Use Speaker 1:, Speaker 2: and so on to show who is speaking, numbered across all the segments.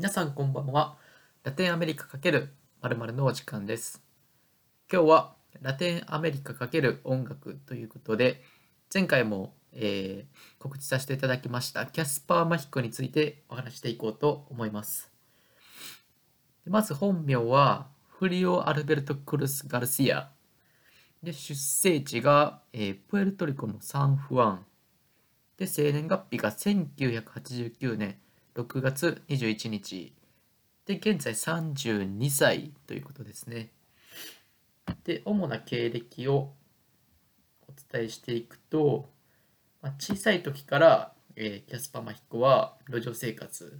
Speaker 1: 皆さんこんばんは。ラテンアメリカ×〇〇のお時間です。今日はラテンアメリカ×音楽ということで、前回も、えー告知させていただきましたキャスパー・マヒコについてお話していこうと思います。まず本名はフリオ・アルベルト・クルス・ガルシア。で出生地が、えープエルトリコのサンフアン。で生年月日が1989年6月21日。で現在32歳ということですね。で主な経歴をお伝えしていくと、まあ、小さい時から、えーキャスパーマヒコは路上生活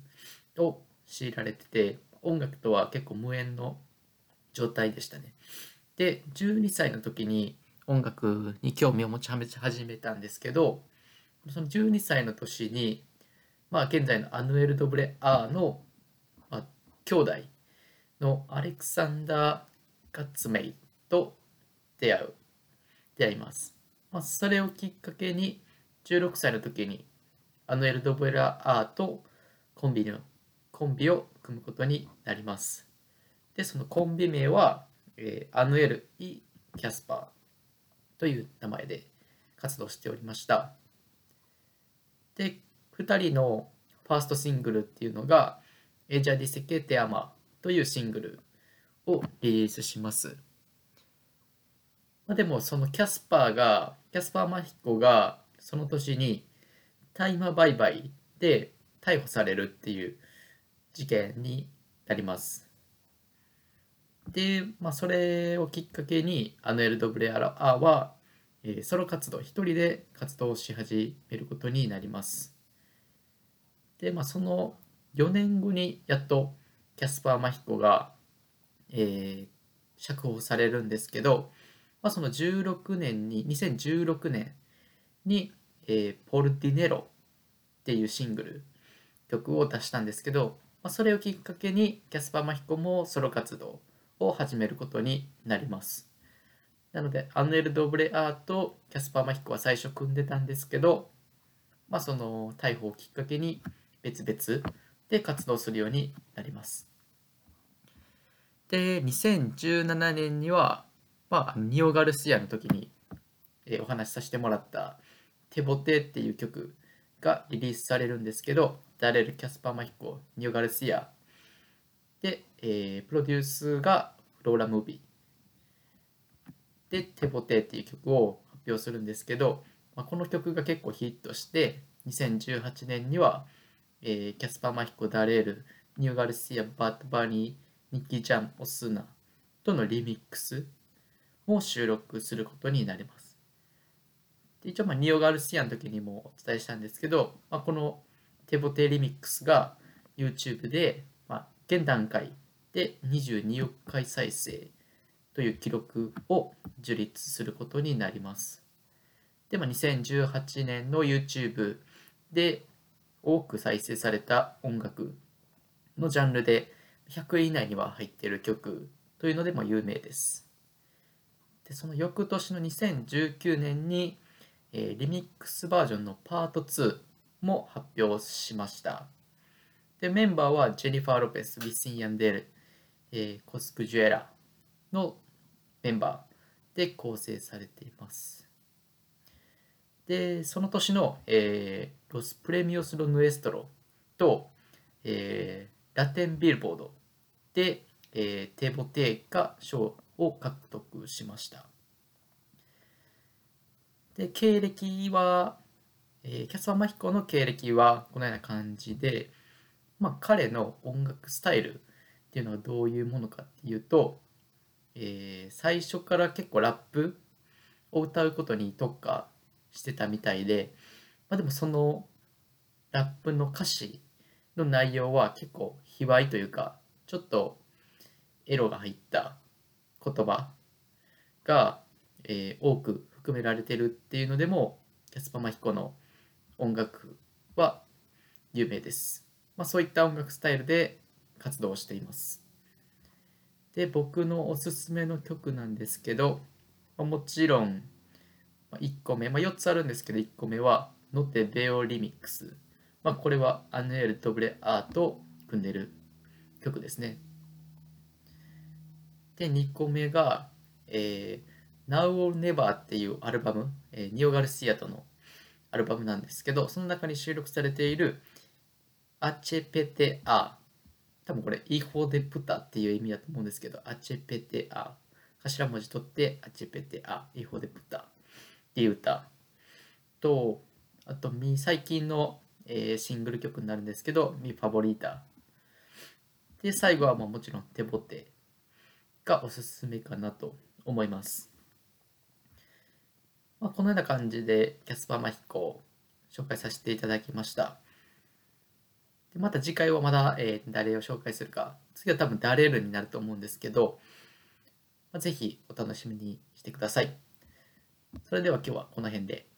Speaker 1: を強いられてて音楽とは結構無縁の状態でしたね。で12歳の時に音楽に興味を持ち始めたんですけどその12歳の年に、まあ、現在のアヌエル・ドブレ・アーの、まあ、兄弟のアレクサンダー・ガッツメイと出会う出会います、まあ、それをきっかけに16歳の時にアヌエル・ドブレ・アーとコンビのコンビを組むことになります。でそのコンビ名は、えーアヌエル・イ・キャスパーという名前で活動しておりました。で2人のファーストシングルっていうのが「エジャディセケテアマ」というシングルをリリースします、まあ、でもそのキャスパーがキャスパー・マヒコがその年に大麻売買で逮捕されるっていう事件になります。で、まあ、それをきっかけにアヌエル・ドブレアラはえーソロ活動一人で活動し始めることになります。でまあその4年後にやっとキャスパー・マヒコが、えー釈放されるんですけど、まあ、その16年に2016年に、えーポルディネロっていうシングル曲を出したんですけど、まあ、それをきっかけにキャスパー・マヒコもソロ活動を始めることになります。なので、アヌエル・ドブレアーとキャスパー・マヒコは最初組んでたんですけど、まあ、その逮捕をきっかけに別々で活動するようになります。で、2017年には、まあ、ニオ・ガルシアの時に、えーお話しさせてもらった「Te Boté」っていう曲がリリースされるんですけど、ダレル・キャスパー・マヒコ、ニオ・ガルシアで、えープロデュースがフロウ・ラ・ムービー。で「Te Boté」っていう曲を発表するんですけど、まあ、この曲が結構ヒットして2018年には、えーキャスパー・マヒコ・ダレールニューガルシア・バット・バニーニッキー・ジャン・オスナとのリミックスを収録することになりますで一応まあニオ・ガルシアの時にもお伝えしたんですけど、まあ、このテボテリミックスが YouTube で、まあ、現段階で22億回再生という記録を樹立することになります。で、まあ、2018年の YouTube で多く再生された音楽のジャンルで100位以内には入っている曲というのでも有名です。で、その翌年の2019年に、えーリミックスバージョンのパート2も発表しました。で、メンバーはジェニファー・ロペス、ウィスイン・ヤンデル、えーコスクジュエラのメンバーで構成されています。で、その年の、えーロス・プレミオス・ロ・ヌエストロと、えーラテン・ビルボードで、えーテボテーが賞を獲得しました。で、経歴は、えーキャスパー・マヒコの経歴はこのような感じで、まあ、彼の音楽スタイルっていうのはどういうものかっていうと、えー最初から結構ラップを歌うことに特化してたみたいで、まあ、でもそのラップの歌詞の内容は結構卑猥というかちょっとエロが入った言葉が、えー多く含められてるっていうのでもキャスパー・マヒコの音楽は有名です、まあ、そういった音楽スタイルで活動しています。で僕のおすすめの曲なんですけど、もちろん1個目、まあ、4つあるんですけど1個目は「ノテベオリミックス」まあ、これはアヌエル・ドブレアーと組んでる曲ですね。で、2個目が、えー、Now or Never っていうアルバム、えー、ニオ・ガルシアとのアルバムなんですけど、その中に収録されているアチェペテア。多分これ、イホデプタっていう意味だと思うんですけど、アチェペテア。頭文字取って、アチェペテア、イホデプタっていう歌と、あと、最近の、えー、シングル曲になるんですけど、ミファボリータ。で、最後はももちろんテボテがおすすめかなと思います。まあ、このような感じでキャスパーマヒコを紹介させていただきました。でまた次回はまだ、えー、誰を紹介するか、次は多分ダレルになると思うんですけど、まあ、ぜひお楽しみにしてください。それでは今日はこの辺で。